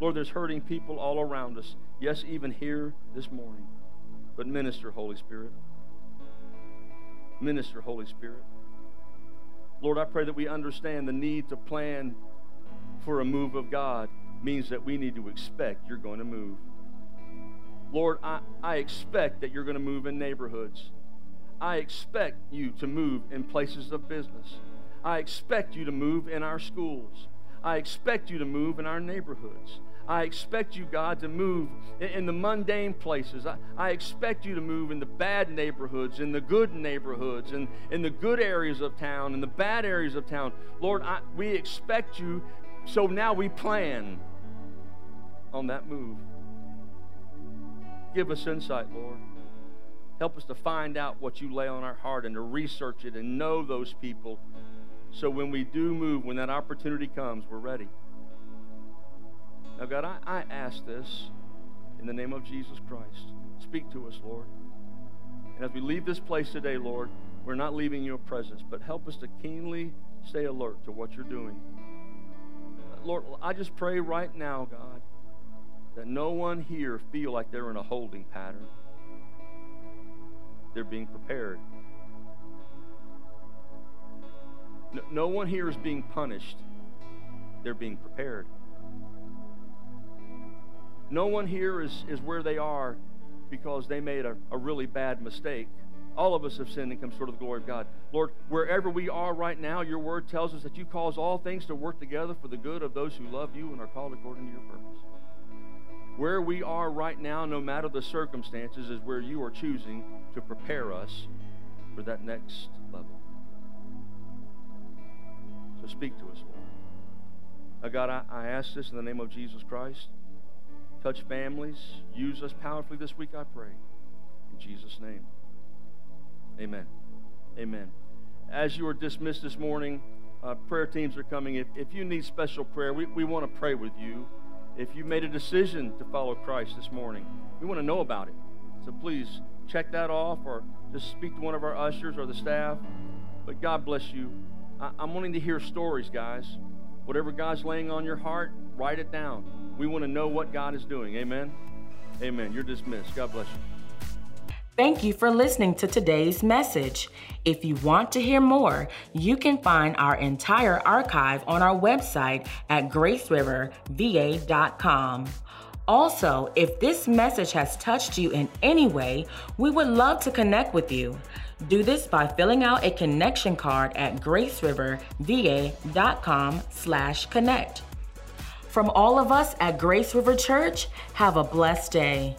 Speaker 2: Lord, there's hurting people all around us. Yes, even here this morning. But minister, Holy Spirit. Minister, Holy Spirit. Lord, I pray that we understand the need to plan for a move of God means that we need to expect you're going to move. Lord, I, I expect that you're going to move in neighborhoods. I expect you to move in places of business. I expect you to move in our schools. I expect you to move in our neighborhoods. I expect you, God, to move in the mundane places. I, I expect you to move in the bad neighborhoods, in the good neighborhoods, and in the good areas of town, in the bad areas of town. Lord, I, we expect you, so now we plan on that move. Give us insight, Lord. Help us to find out what you lay on our heart and to research it and know those people so when we do move, when that opportunity comes, we're ready. Now, God, I, I ask this in the name of Jesus Christ. Speak to us, Lord. And as we leave this place today, Lord, we're not leaving your presence, but help us to keenly stay alert to what you're doing. Lord, I just pray right now, God, that no one here feel like they're in a holding pattern. They're being prepared. No, no one here is being punished. They're being prepared. No one here is, is where they are because they made a, a really bad mistake. All of us have sinned and come short of the glory of God. Lord, wherever we are right now, your word tells us that you cause all things to work together for the good of those who love you and are called according to your purpose. Where we are right now, no matter the circumstances, is where you are choosing to prepare us for that next level. So speak to us, Lord. Now, God, I, I ask this in the name of Jesus Christ. Touch families. Use us powerfully this week, I pray. In Jesus' name. Amen. Amen. As you are dismissed this morning, uh, prayer teams are coming. If, if you need special prayer, we, we want to pray with you. If you made a decision to follow Christ this morning, we want to know about it. So please check that off or just speak to one of our ushers or the staff. But God bless you. I, I'm wanting to hear stories, guys. Whatever God's laying on your heart, write it down. We want to know what God is doing. Amen. Amen. You're dismissed. God bless you.
Speaker 1: Thank you for listening to today's message. If you want to hear more, you can find our entire archive on our website at graceriverva.com. Also, if this message has touched you in any way, we would love to connect with you. Do this by filling out a connection card at graceriverva.com slash connect. From all of us at Grace River Church, have a blessed day.